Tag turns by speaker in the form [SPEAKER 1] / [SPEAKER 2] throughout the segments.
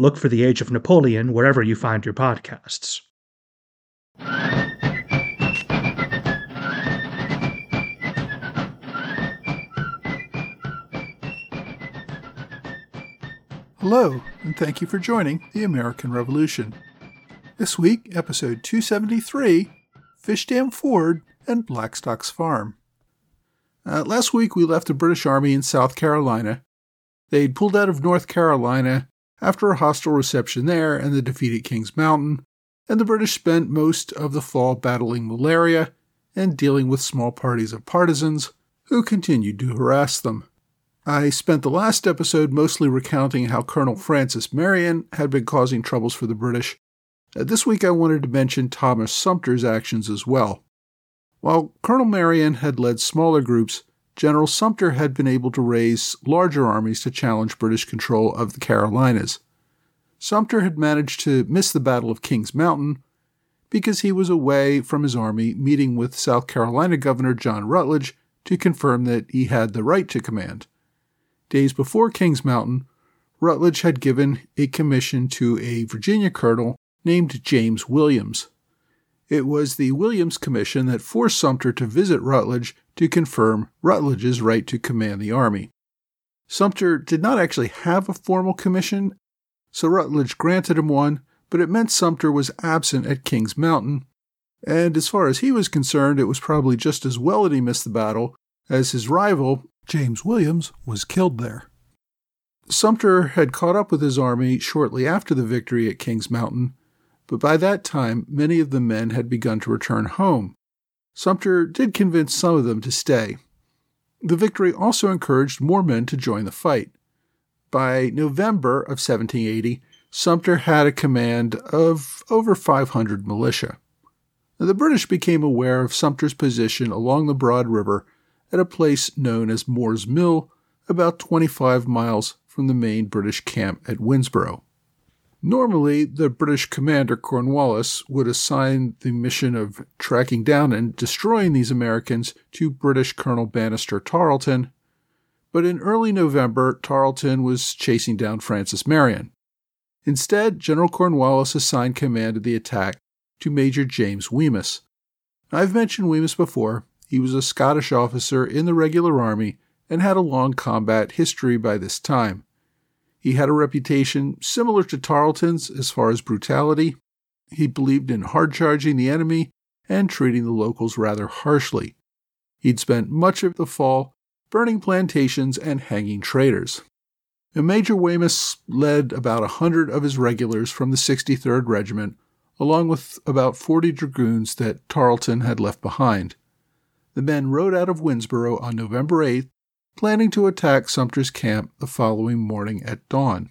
[SPEAKER 1] Look for the Age of Napoleon wherever you find your podcasts.
[SPEAKER 2] Hello, and thank you for joining the American Revolution. This week, episode 273 Fishdam Ford and Blackstock's Farm. Uh, last week, we left the British Army in South Carolina. They'd pulled out of North Carolina after a hostile reception there and the defeat at Kings Mountain, and the British spent most of the fall battling malaria and dealing with small parties of partisans who continued to harass them. I spent the last episode mostly recounting how Colonel Francis Marion had been causing troubles for the British. Uh, this week I wanted to mention Thomas Sumter's actions as well. While Colonel Marion had led smaller groups, General Sumter had been able to raise larger armies to challenge British control of the Carolinas. Sumter had managed to miss the Battle of Kings Mountain because he was away from his army meeting with South Carolina Governor John Rutledge to confirm that he had the right to command. Days before Kings Mountain, Rutledge had given a commission to a Virginia colonel named James Williams. It was the Williams Commission that forced Sumter to visit Rutledge to confirm Rutledge's right to command the army. Sumter did not actually have a formal commission, so Rutledge granted him one, but it meant Sumter was absent at Kings Mountain, and as far as he was concerned, it was probably just as well that he missed the battle, as his rival, James Williams, was killed there. Sumter had caught up with his army shortly after the victory at Kings Mountain, but by that time many of the men had begun to return home. Sumter did convince some of them to stay. The victory also encouraged more men to join the fight. By November of 1780, Sumter had a command of over 500 militia. The British became aware of Sumter's position along the Broad River at a place known as Moore's Mill, about 25 miles from the main British camp at Winnsboro. Normally, the British commander Cornwallis would assign the mission of tracking down and destroying these Americans to British Colonel Banastre Tarleton, but in early November, Tarleton was chasing down Francis Marion. Instead, General Cornwallis assigned command of the attack to Major James Wemyss. I've mentioned Wemyss before. He was a Scottish officer in the regular army and had a long combat history by this time. He had a reputation similar to Tarleton's as far as brutality. He believed in hard charging the enemy and treating the locals rather harshly. He'd spent much of the fall burning plantations and hanging traitors. And Major Wemyss led about a hundred of his regulars from the 63rd Regiment, along with about 40 dragoons that Tarleton had left behind. The men rode out of Winnsboro on November 8th planning to attack Sumter's camp the following morning at dawn.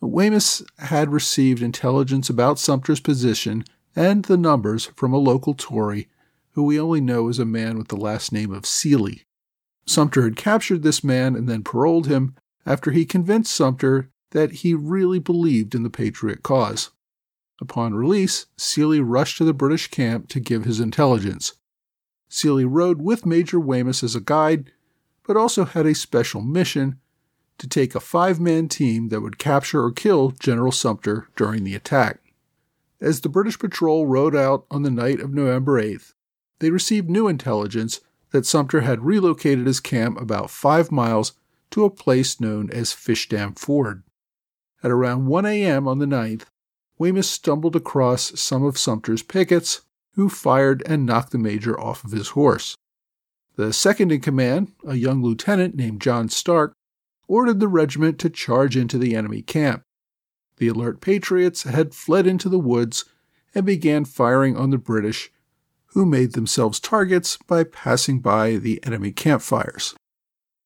[SPEAKER 2] Wemyss had received intelligence about Sumter's position and the numbers from a local Tory who we only know as a man with the last name of Seely. Sumter had captured this man and then paroled him after he convinced Sumter that he really believed in the Patriot cause. Upon release, Seely rushed to the British camp to give his intelligence. Seely rode with Major Wemyss as a guide but also had a special mission to take a five man team that would capture or kill General Sumter during the attack. As the British patrol rode out on the night of November 8th, they received new intelligence that Sumter had relocated his camp about five miles to a place known as Fishdam Ford. At around 1 a.m. on the 9th, Wemyss stumbled across some of Sumter's pickets, who fired and knocked the major off of his horse. The second in command, a young lieutenant named John Stark, ordered the regiment to charge into the enemy camp. The alert patriots had fled into the woods and began firing on the British, who made themselves targets by passing by the enemy campfires.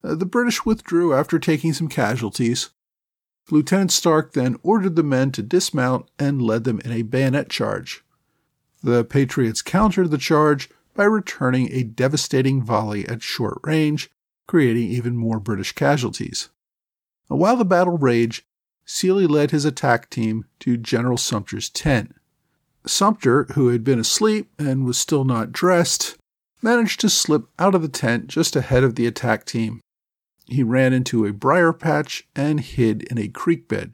[SPEAKER 2] Uh, the British withdrew after taking some casualties. Lieutenant Stark then ordered the men to dismount and led them in a bayonet charge. The Patriots countered the charge by returning a devastating volley at short range, creating even more British casualties. While the battle raged, Seeley led his attack team to General Sumter's tent. Sumter, who had been asleep and was still not dressed, managed to slip out of the tent just ahead of the attack team. He ran into a briar patch and hid in a creek bed.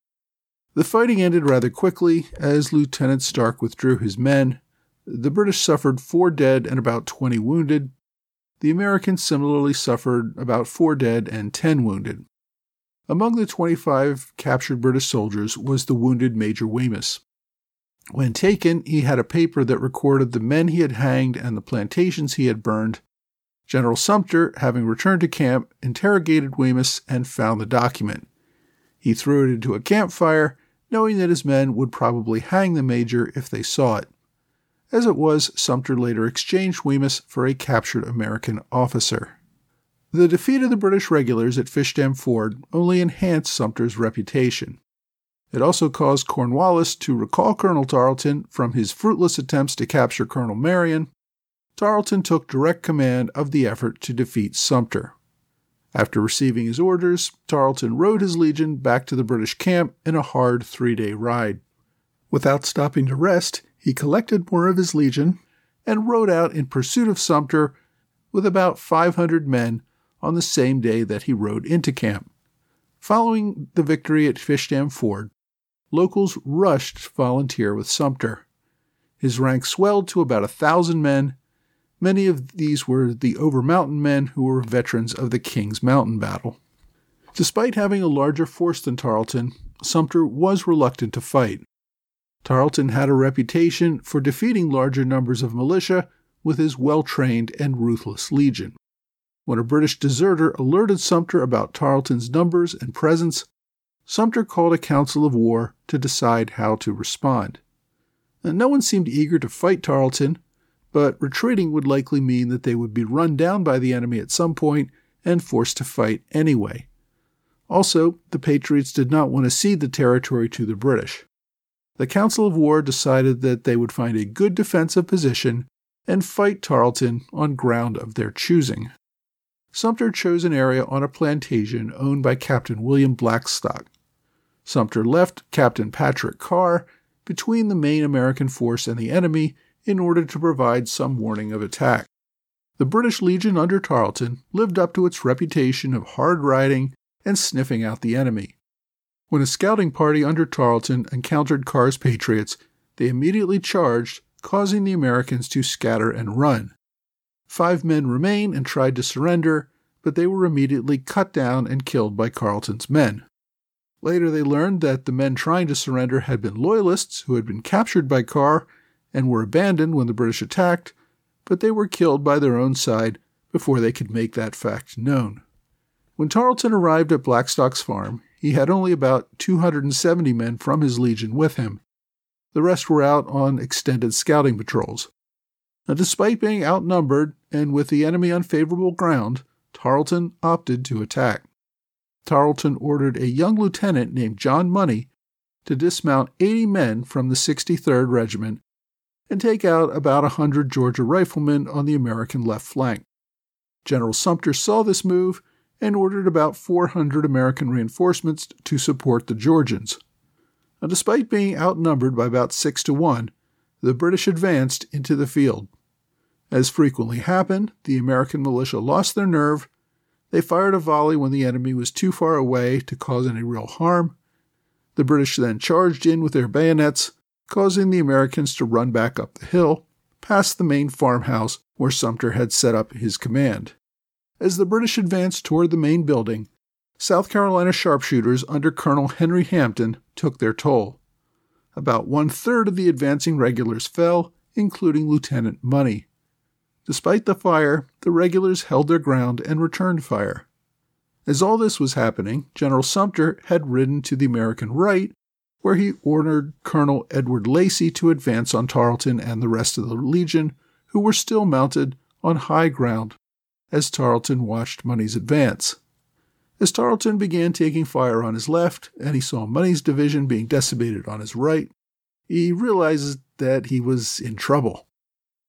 [SPEAKER 2] The fighting ended rather quickly as Lieutenant Stark withdrew his men. The British suffered four dead and about 20 wounded. The Americans similarly suffered about four dead and 10 wounded. Among the 25 captured British soldiers was the wounded Major Wemyss. When taken, he had a paper that recorded the men he had hanged and the plantations he had burned. General Sumter, having returned to camp, interrogated Wemyss and found the document. He threw it into a campfire, knowing that his men would probably hang the major if they saw it. As it was, Sumter later exchanged Wemyss for a captured American officer. The defeat of the British regulars at Fishdam Ford only enhanced Sumter's reputation. It also caused Cornwallis to recall Colonel Tarleton from his fruitless attempts to capture Colonel Marion. Tarleton took direct command of the effort to defeat Sumter. After receiving his orders, Tarleton rode his legion back to the British camp in a hard three day ride. Without stopping to rest, he collected more of his legion and rode out in pursuit of Sumter with about 500 men on the same day that he rode into camp. Following the victory at Fishdam Ford, locals rushed to volunteer with Sumter. His rank swelled to about a thousand men. Many of these were the Over Mountain men who were veterans of the King's Mountain battle. Despite having a larger force than Tarleton, Sumter was reluctant to fight. Tarleton had a reputation for defeating larger numbers of militia with his well trained and ruthless legion. When a British deserter alerted Sumter about Tarleton's numbers and presence, Sumter called a council of war to decide how to respond. And no one seemed eager to fight Tarleton, but retreating would likely mean that they would be run down by the enemy at some point and forced to fight anyway. Also, the Patriots did not want to cede the territory to the British. The Council of War decided that they would find a good defensive position and fight Tarleton on ground of their choosing. Sumter chose an area on a plantation owned by Captain William Blackstock. Sumter left Captain Patrick Carr between the main American force and the enemy in order to provide some warning of attack. The British Legion under Tarleton lived up to its reputation of hard riding and sniffing out the enemy. When a scouting party under Tarleton encountered Carr's Patriots, they immediately charged, causing the Americans to scatter and run. Five men remained and tried to surrender, but they were immediately cut down and killed by Tarleton's men. Later, they learned that the men trying to surrender had been Loyalists who had been captured by Carr and were abandoned when the British attacked, but they were killed by their own side before they could make that fact known. When Tarleton arrived at Blackstock's farm, he had only about 270 men from his legion with him. The rest were out on extended scouting patrols. Now, despite being outnumbered and with the enemy on favorable ground, Tarleton opted to attack. Tarleton ordered a young lieutenant named John Money to dismount 80 men from the 63rd Regiment and take out about a 100 Georgia riflemen on the American left flank. General Sumter saw this move and ordered about 400 American reinforcements to support the Georgians. Now, despite being outnumbered by about 6 to 1, the British advanced into the field. As frequently happened, the American militia lost their nerve. They fired a volley when the enemy was too far away to cause any real harm. The British then charged in with their bayonets, causing the Americans to run back up the hill, past the main farmhouse where Sumter had set up his command. As the British advanced toward the main building, South Carolina sharpshooters under Colonel Henry Hampton took their toll. About one third of the advancing regulars fell, including Lieutenant Money. Despite the fire, the regulars held their ground and returned fire. As all this was happening, General Sumter had ridden to the American right, where he ordered Colonel Edward Lacey to advance on Tarleton and the rest of the Legion, who were still mounted on high ground as Tarleton watched Money's advance. As Tarleton began taking fire on his left and he saw Money's division being decimated on his right, he realizes that he was in trouble.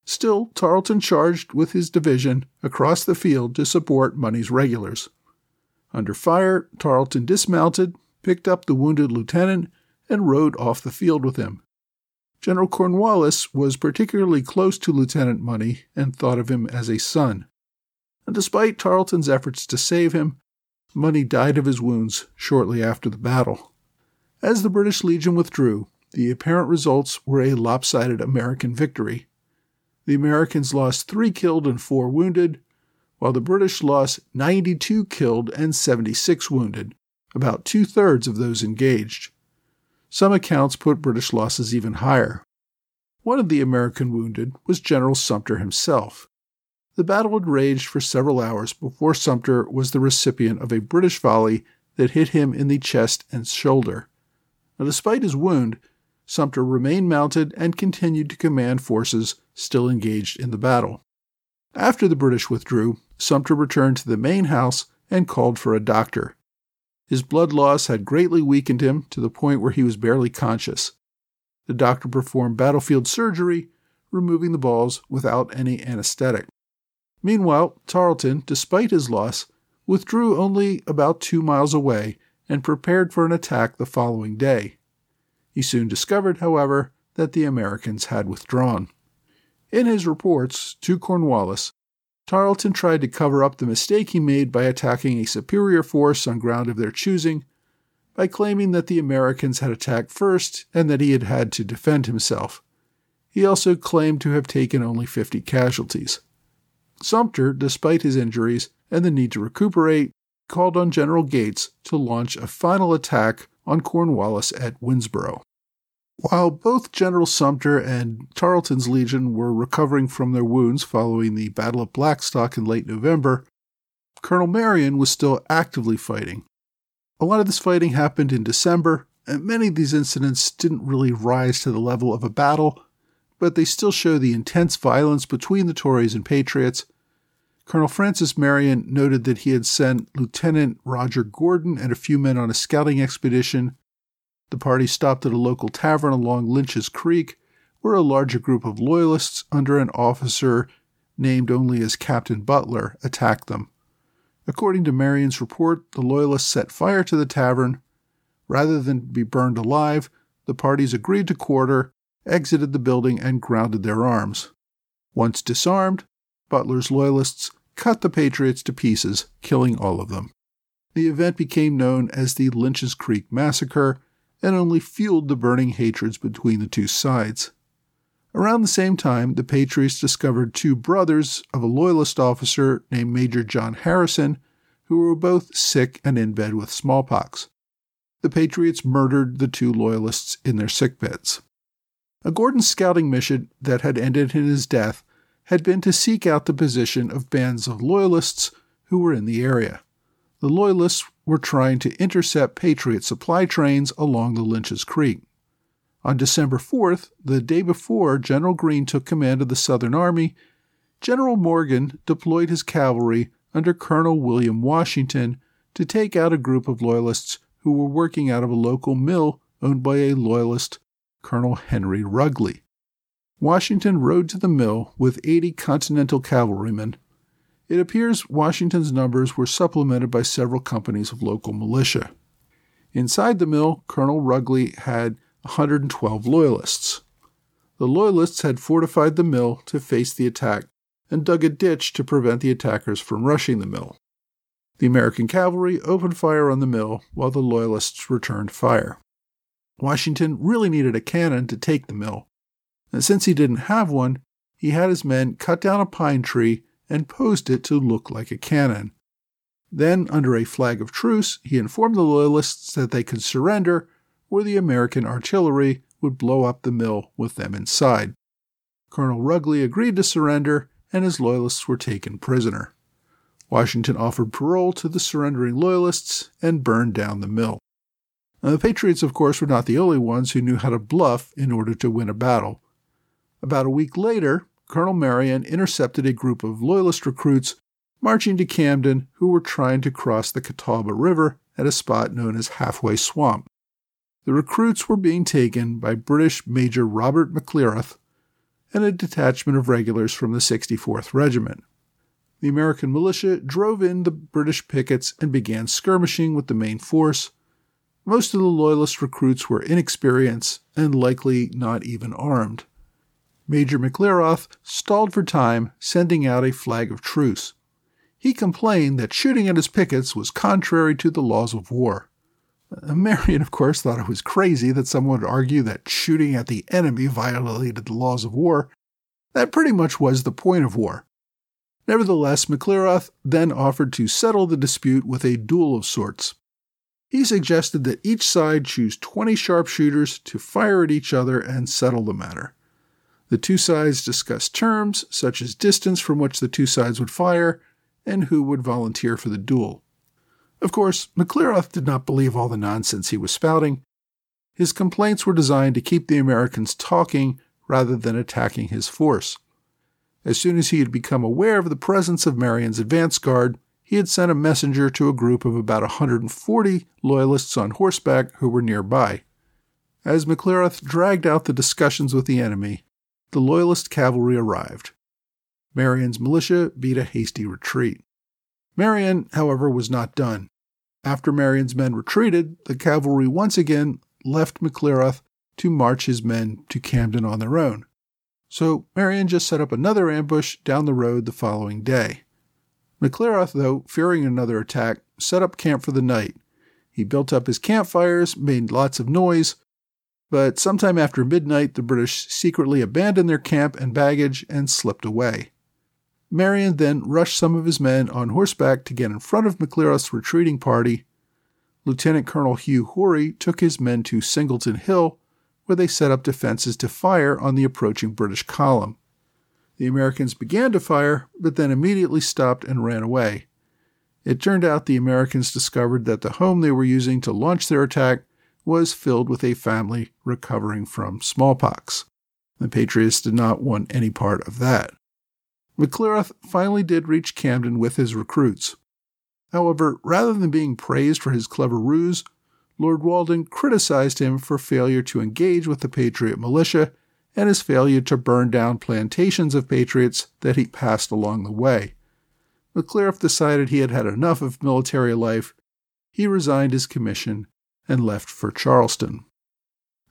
[SPEAKER 2] Still, Tarleton charged with his division across the field to support Money's regulars. Under fire, Tarleton dismounted, picked up the wounded lieutenant, and rode off the field with him. General Cornwallis was particularly close to Lieutenant Money and thought of him as a son. And despite Tarleton's efforts to save him, Money died of his wounds shortly after the battle. As the British Legion withdrew, the apparent results were a lopsided American victory. The Americans lost three killed and four wounded, while the British lost 92 killed and 76 wounded, about two thirds of those engaged. Some accounts put British losses even higher. One of the American wounded was General Sumter himself. The battle had raged for several hours before Sumter was the recipient of a British volley that hit him in the chest and shoulder. Now, despite his wound, Sumter remained mounted and continued to command forces still engaged in the battle. After the British withdrew, Sumter returned to the main house and called for a doctor. His blood loss had greatly weakened him to the point where he was barely conscious. The doctor performed battlefield surgery, removing the balls without any anesthetic. Meanwhile, Tarleton, despite his loss, withdrew only about two miles away and prepared for an attack the following day. He soon discovered, however, that the Americans had withdrawn. In his reports to Cornwallis, Tarleton tried to cover up the mistake he made by attacking a superior force on ground of their choosing, by claiming that the Americans had attacked first and that he had had to defend himself. He also claimed to have taken only 50 casualties. Sumter, despite his injuries and the need to recuperate, called on General Gates to launch a final attack on Cornwallis at Winnsboro. While both General Sumter and Tarleton's Legion were recovering from their wounds following the Battle of Blackstock in late November, Colonel Marion was still actively fighting. A lot of this fighting happened in December, and many of these incidents didn't really rise to the level of a battle, but they still show the intense violence between the Tories and Patriots. Colonel Francis Marion noted that he had sent Lieutenant Roger Gordon and a few men on a scouting expedition the party stopped at a local tavern along Lynch's Creek, where a larger group of Loyalists under an officer named only as Captain Butler attacked them. According to Marion's report, the Loyalists set fire to the tavern. Rather than be burned alive, the parties agreed to quarter, exited the building, and grounded their arms. Once disarmed, Butler's Loyalists cut the Patriots to pieces, killing all of them. The event became known as the Lynch's Creek Massacre and only fueled the burning hatreds between the two sides. Around the same time, the Patriots discovered two brothers of a Loyalist officer named Major John Harrison, who were both sick and in bed with smallpox. The Patriots murdered the two Loyalists in their sickbeds. A Gordon scouting mission that had ended in his death had been to seek out the position of bands of Loyalists who were in the area. The Loyalists were trying to intercept Patriot supply trains along the Lynch's Creek. On December 4th, the day before General Greene took command of the Southern Army, General Morgan deployed his cavalry under Colonel William Washington to take out a group of Loyalists who were working out of a local mill owned by a Loyalist, Colonel Henry Rugeley. Washington rode to the mill with 80 Continental cavalrymen it appears Washington's numbers were supplemented by several companies of local militia. Inside the mill, Colonel Rugeley had 112 Loyalists. The Loyalists had fortified the mill to face the attack and dug a ditch to prevent the attackers from rushing the mill. The American cavalry opened fire on the mill while the Loyalists returned fire. Washington really needed a cannon to take the mill, and since he didn't have one, he had his men cut down a pine tree and posed it to look like a cannon. Then, under a flag of truce, he informed the Loyalists that they could surrender, or the American artillery would blow up the mill with them inside. Colonel Rugeley agreed to surrender, and his Loyalists were taken prisoner. Washington offered parole to the surrendering Loyalists and burned down the mill. Now, the Patriots, of course, were not the only ones who knew how to bluff in order to win a battle. About a week later, Colonel Marion intercepted a group of Loyalist recruits marching to Camden who were trying to cross the Catawba River at a spot known as Halfway Swamp. The recruits were being taken by British Major Robert McLeroth and a detachment of regulars from the 64th Regiment. The American militia drove in the British pickets and began skirmishing with the main force. Most of the Loyalist recruits were inexperienced and likely not even armed. Major McLeroth stalled for time, sending out a flag of truce. He complained that shooting at his pickets was contrary to the laws of war. Uh, Marion, of course, thought it was crazy that someone would argue that shooting at the enemy violated the laws of war. That pretty much was the point of war. Nevertheless, McLeroth then offered to settle the dispute with a duel of sorts. He suggested that each side choose 20 sharpshooters to fire at each other and settle the matter. The two sides discussed terms, such as distance from which the two sides would fire and who would volunteer for the duel. Of course, McLeroth did not believe all the nonsense he was spouting. His complaints were designed to keep the Americans talking rather than attacking his force. As soon as he had become aware of the presence of Marion's advance guard, he had sent a messenger to a group of about 140 Loyalists on horseback who were nearby. As McLeroth dragged out the discussions with the enemy, the Loyalist cavalry arrived. Marion's militia beat a hasty retreat. Marion, however, was not done. After Marion's men retreated, the cavalry once again left McLeroth to march his men to Camden on their own. So Marion just set up another ambush down the road the following day. McLeroth, though, fearing another attack, set up camp for the night. He built up his campfires, made lots of noise, but sometime after midnight, the British secretly abandoned their camp and baggage and slipped away. Marion then rushed some of his men on horseback to get in front of McLeroth's retreating party. Lieutenant Colonel Hugh Horry took his men to Singleton Hill, where they set up defenses to fire on the approaching British column. The Americans began to fire, but then immediately stopped and ran away. It turned out the Americans discovered that the home they were using to launch their attack was filled with a family recovering from smallpox. The Patriots did not want any part of that. McLeroth finally did reach Camden with his recruits. However, rather than being praised for his clever ruse, Lord Rawdon criticized him for failure to engage with the Patriot militia and his failure to burn down plantations of Patriots that he passed along the way. McLeroth decided he had had enough of military life. He resigned his commission and left for Charleston.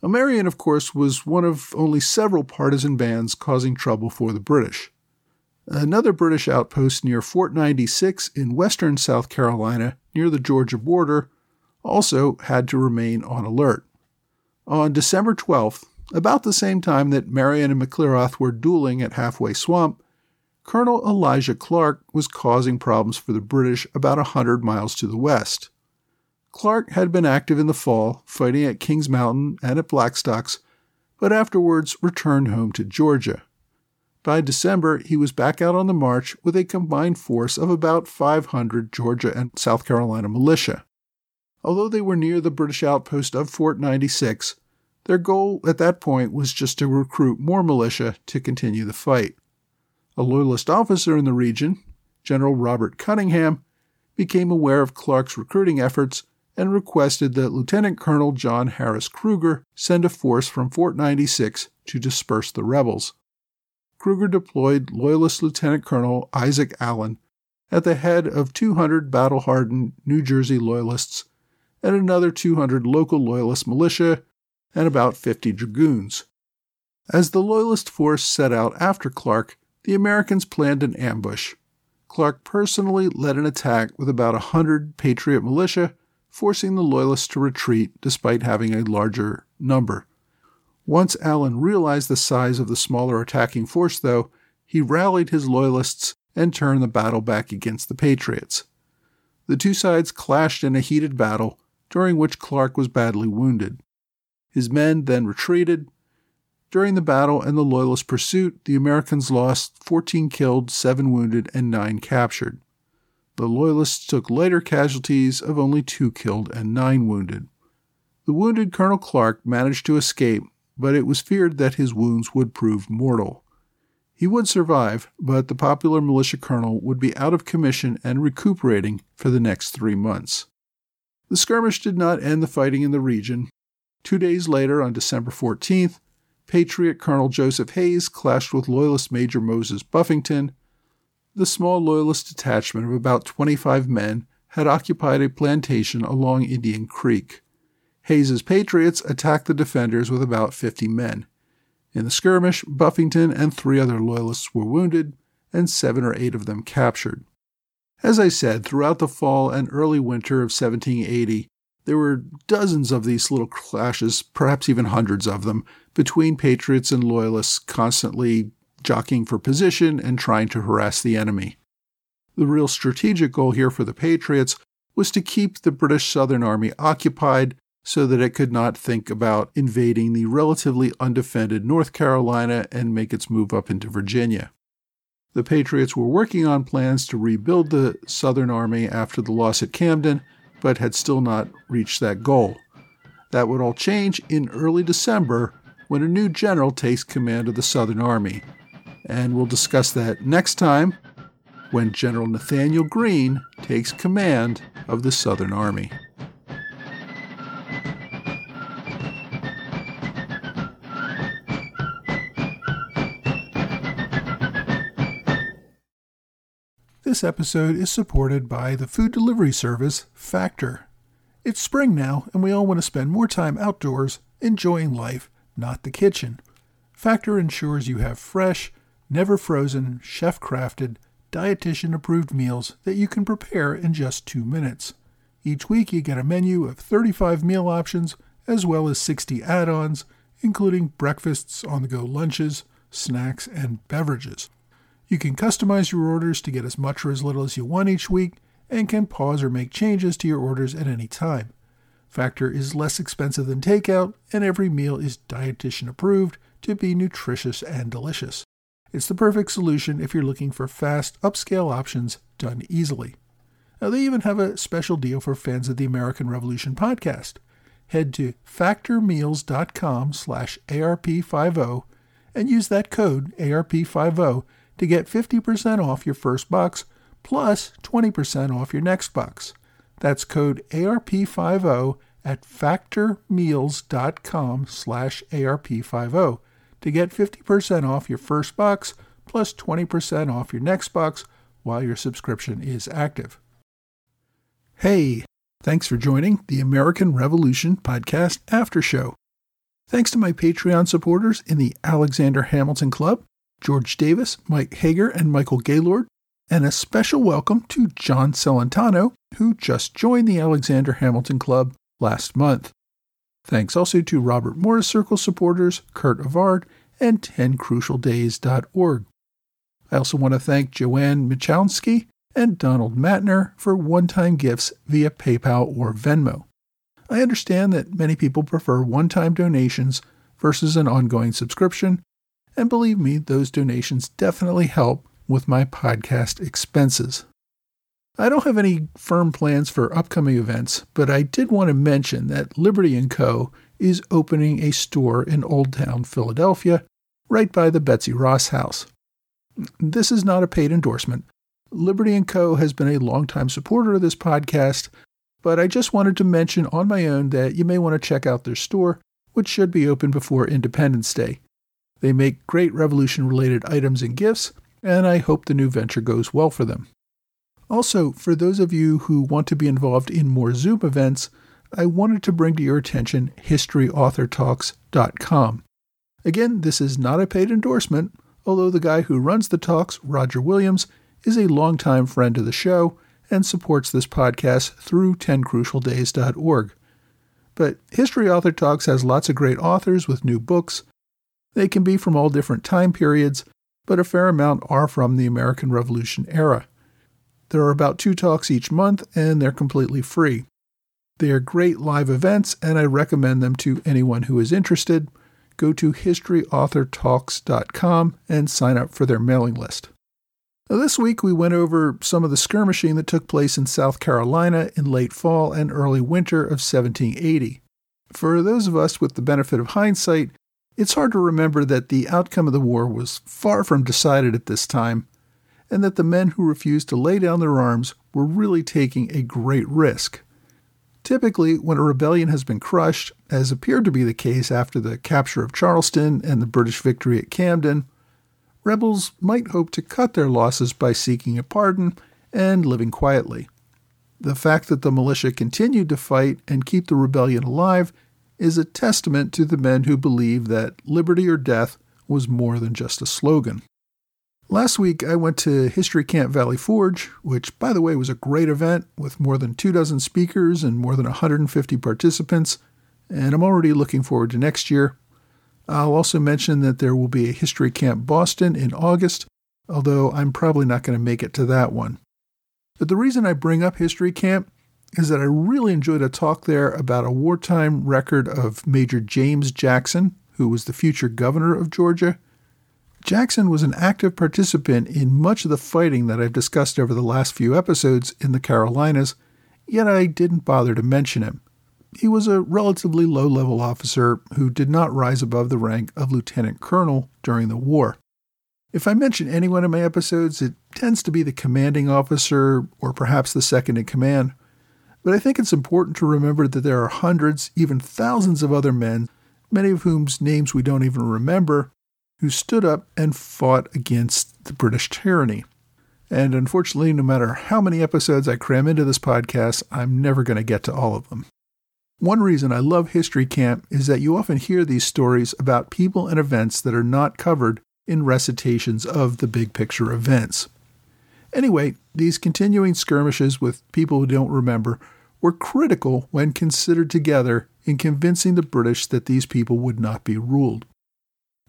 [SPEAKER 2] Marion, of course, was one of only several partisan bands causing trouble for the British. Another British outpost near Fort 96 in western South Carolina, near the Georgia border, also had to remain on alert. On December 12th, about the same time that Marion and McLeroth were dueling at Halfway Swamp, Colonel Elijah Clark was causing problems for the British about a hundred miles to the west. Clark had been active in the fall, fighting at Kings Mountain and at Blackstocks, but afterwards returned home to Georgia. By December, he was back out on the march with a combined force of about 500 Georgia and South Carolina militia. Although they were near the British outpost of Fort 96, their goal at that point was just to recruit more militia to continue the fight. A Loyalist officer in the region, General Robert Cunningham, became aware of Clark's recruiting efforts and requested that Lieutenant Colonel John Harris Cruger send a force from Fort 96 to disperse the rebels. Cruger deployed Loyalist Lieutenant Colonel Isaac Allen at the head of 200 battle hardened New Jersey Loyalists and another 200 local Loyalist militia and about 50 dragoons. As the Loyalist force set out after Clark, the Americans planned an ambush. Clark personally led an attack with about a hundred Patriot militia, forcing the Loyalists to retreat despite having a larger number. Once Allen realized the size of the smaller attacking force, though, he rallied his Loyalists and turned the battle back against the Patriots. The two sides clashed in a heated battle, during which Clark was badly wounded. His men then retreated. During the battle and the Loyalist pursuit, the Americans lost 14 killed, 7 wounded, and 9 captured. The Loyalists took lighter casualties of only 2 killed and 9 wounded. The wounded Colonel Clark managed to escape, but it was feared that his wounds would prove mortal. He would survive, but the popular militia colonel would be out of commission and recuperating for the next three months. The skirmish did not end the fighting in the region. Two days later, on December 14th, Patriot Colonel Joseph Hayes clashed with Loyalist Major Moses Buffington. The small Loyalist detachment of about 25 men had occupied a plantation along Indian Creek. Hayes's Patriots attacked the defenders with about 50 men. In the skirmish, Buffington and three other Loyalists were wounded, and seven or eight of them captured. As I said, throughout the fall and early winter of 1780, there were dozens of these little clashes, perhaps even hundreds of them, between Patriots and Loyalists constantly jockeying for position and trying to harass the enemy. The real strategic goal here for the Patriots was to keep the British Southern Army occupied so that it could not think about invading the relatively undefended North Carolina and make its move up into Virginia. The Patriots were working on plans to rebuild the Southern Army after the loss at Camden, but had still not reached that goal. That would all change in early December when a new general takes command of the Southern Army. And we'll discuss that next time when General Nathanael Greene takes command of the Southern Army. This episode is supported by the food delivery service Factor. It's spring now, and we all want to spend more time outdoors enjoying life, not the kitchen. Factor ensures you have fresh, never frozen, chef crafted, dietitian approved meals that you can prepare in just two minutes. Each week, you get a menu of 35 meal options as well as 60 add ons, including breakfasts, on the go lunches, snacks, and beverages. You can customize your orders to get as much or as little as you want each week and can pause or make changes to your orders at any time. Factor is less expensive than takeout, and every meal is dietitian approved to be nutritious and delicious. It's the perfect solution if you're looking for fast, upscale options done easily. Now, they even have a special deal for fans of the American Revolution podcast. Head to factormeals.com slash ARP50 and use that code ARP50 to get 50% off your first box plus 20% off your next box. That's code ARP50 at factormeals.com slash ARP50 to get 50% off your first box plus 20% off your next box while your subscription is active. Hey, thanks for joining the American Revolution Podcast After Show. Thanks to my Patreon supporters in the Alexander Hamilton Club George Davis, Mike Hager, and Michael Gaylord, and a special welcome to John Celentano, who just joined the Alexander Hamilton Club last month. Thanks also to Robert Morris Circle supporters, Kurt Avard, and 10crucialdays.org. I also want to thank Joanne Michalski and Donald Matner for one time gifts via PayPal or Venmo. I understand that many people prefer one time donations versus an ongoing subscription, and believe me, those donations definitely help with my podcast expenses. I don't have any firm plans for upcoming events, but I did want to mention that Liberty & Co. is opening a store in Old Town, Philadelphia, right by the Betsy Ross house. This is not a paid endorsement. Liberty & Co. has been a longtime supporter of this podcast, but I just wanted to mention on my own that you may want to check out their store, which should be open before Independence Day. They make great revolution related items and gifts, and I hope the new venture goes well for them. Also, for those of you who want to be involved in more Zoom events, I wanted to bring to your attention historyauthortalks.com. Again, this is not a paid endorsement, although the guy who runs the talks, Roger Williams, is a longtime friend of the show and supports this podcast through 10crucialdays.org. But History Author Talks has lots of great authors with new books, they can be from all different time periods, but a fair amount are from the American Revolution era. There are about two talks each month, and they're completely free. They are great live events, and I recommend them to anyone who is interested. Go to historyauthortalks.com and sign up for their mailing list. Now, this week we went over some of the skirmishing that took place in South Carolina in late fall and early winter of 1780. For those of us with the benefit of hindsight, it's hard to remember that the outcome of the war was far from decided at this time, and that the men who refused to lay down their arms were really taking a great risk. Typically, when a rebellion has been crushed, as appeared to be the case after the capture of Charleston and the British victory at Camden, rebels might hope to cut their losses by seeking a pardon and living quietly. The fact that the militia continued to fight and keep the rebellion alive is a testament to the men who believed that liberty or death was more than just a slogan. Last week, I went to History Camp Valley Forge, which, by the way, was a great event with more than two dozen speakers and more than 150 participants, and I'm already looking forward to next year. I'll also mention that there will be a History Camp Boston in August, although I'm probably not going to make it to that one. But the reason I bring up History Camp is that I really enjoyed a talk there about a wartime record of Major James Jackson, who was the future governor of Georgia. Jackson was an active participant in much of the fighting that I've discussed over the last few episodes in the Carolinas, yet I didn't bother to mention him. He was a relatively low level officer who did not rise above the rank of lieutenant colonel during the war. If I mention anyone in my episodes, it tends to be the commanding officer or perhaps the second in command. But I think it's important to remember that there are hundreds, even thousands of other men, many of whose names we don't even remember, who stood up and fought against the British tyranny. And unfortunately, no matter how many episodes I cram into this podcast, I'm never going to get to all of them. One reason I love History Camp is that you often hear these stories about people and events that are not covered in recitations of the big picture events. Anyway, these continuing skirmishes with people who don't remember were critical when considered together in convincing the British that these people would not be ruled.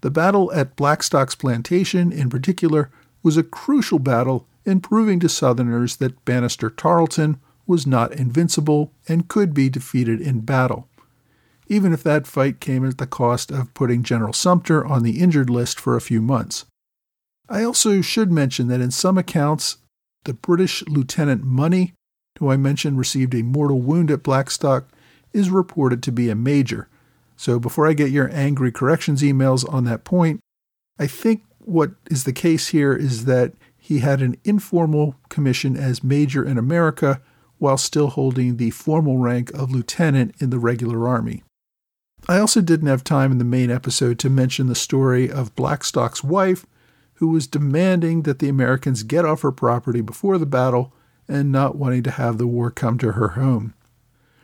[SPEAKER 2] The battle at Blackstock's plantation, in particular, was a crucial battle in proving to Southerners that Banastre Tarleton was not invincible and could be defeated in battle, even if that fight came at the cost of putting General Sumter on the injured list for a few months. I also should mention that in some accounts, the British Lieutenant Money who I mentioned received a mortal wound at Blackstock, is reported to be a major. So before I get your angry corrections emails on that point, I think what is the case here is that he had an informal commission as major in America while still holding the formal rank of lieutenant in the regular army. I also didn't have time in the main episode to mention the story of Blackstock's wife, who was demanding that the Americans get off her property before the battle and not wanting to have the war come to her home.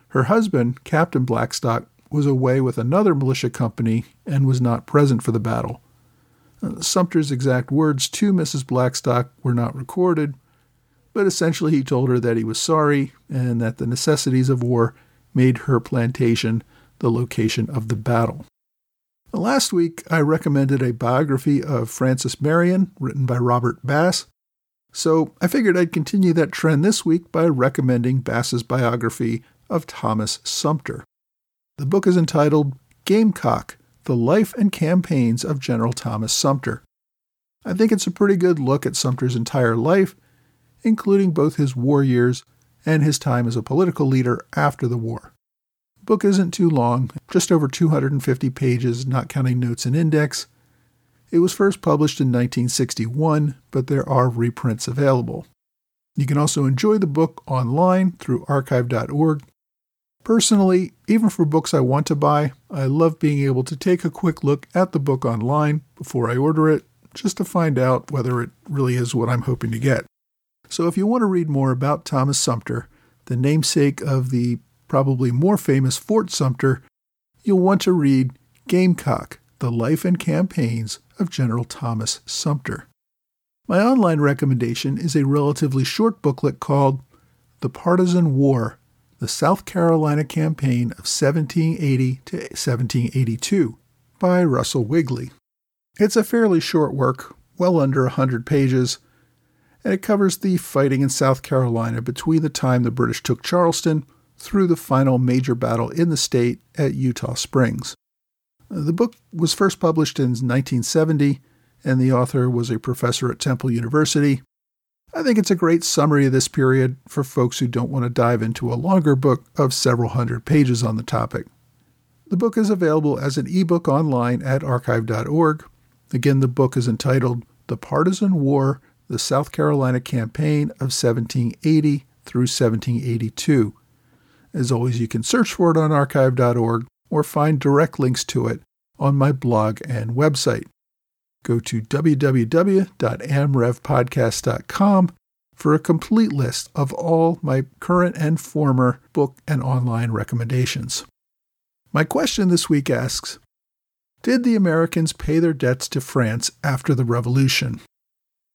[SPEAKER 2] Her husband, Captain Blackstock, was away with another militia company and was not present for the battle. Uh, Sumter's exact words to Mrs. Blackstock were not recorded, but essentially he told her that he was sorry and that the necessities of war made her plantation the location of the battle. Last week, I recommended a biography of Francis Marion written by Robert Bass. So I figured I'd continue that trend this week by recommending Bass's biography of Thomas Sumter. The book is entitled Gamecock The Life and Campaigns of General Thomas Sumter. I think it's a pretty good look at Sumter's entire life, including both his war years and his time as a political leader after the war. Book isn't too long, just over 250 pages, not counting notes and index, it was first published in 1961, but there are reprints available. You can also enjoy the book online through archive.org. Personally, even for books I want to buy, I love being able to take a quick look at the book online before I order it, just to find out whether it really is what I'm hoping to get. So if you want to read more about Thomas Sumter, the namesake of the probably more famous Fort Sumter, you'll want to read Gamecock The Life and Campaigns of General Thomas Sumter. My online recommendation is a relatively short booklet called The Partisan War The South Carolina Campaign of 1780 to 1782 by Russell Weigley. It's a fairly short work, well under a 100 pages, and it covers the fighting in South Carolina between the time the British took Charleston through the final major battle in the state at Eutaw Springs. The book was first published in 1970, and the author was a professor at Temple University. I think it's a great summary of this period for folks who don't want to dive into a longer book of several hundred pages on the topic. The book is available as an ebook online at archive.org. Again, the book is entitled The Partisan War The South Carolina Campaign of 1780 through 1782. As always, you can search for it on archive.org or find direct links to it on my blog and website. Go to www.amrevpodcast.com for a complete list of all my current and former book and online recommendations. My question this week asks Did the Americans pay their debts to France after the Revolution?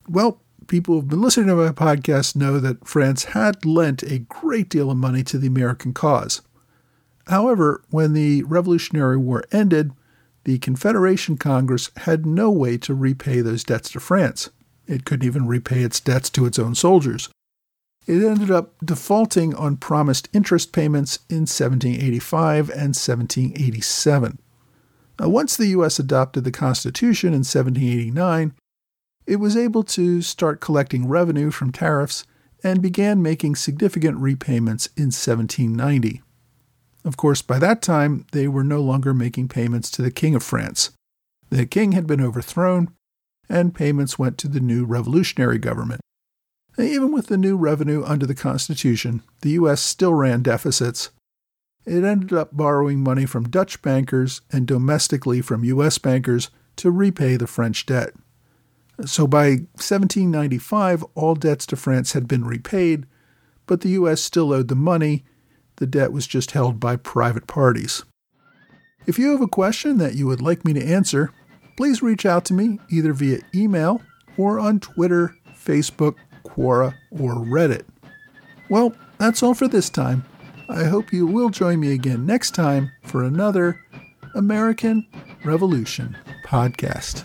[SPEAKER 2] Well, people who've been listening to my podcast know that France had lent a great deal of money to the American cause. However, when the Revolutionary War ended, the Confederation Congress had no way to repay those debts to France. It couldn't even repay its debts to its own soldiers. It ended up defaulting on promised interest payments in 1785 and 1787. Now, uh, once the U.S. adopted the Constitution in 1789, it was able to start collecting revenue from tariffs and began making significant repayments in 1790. Of course, by that time, they were no longer making payments to the King of France. The king had been overthrown, and payments went to the new revolutionary government. Even with the new revenue under the Constitution, the U.S. still ran deficits. It ended up borrowing money from Dutch bankers and domestically from U.S. bankers to repay the French debt. So by 1795, all debts to France had been repaid, but the U.S. still owed the money. The debt was just held by private parties. If you have a question that you would like me to answer, please reach out to me either via email or on Twitter, Facebook, Quora, or Reddit. Well, that's all for this time. I hope you will join me again next time for another American Revolution podcast.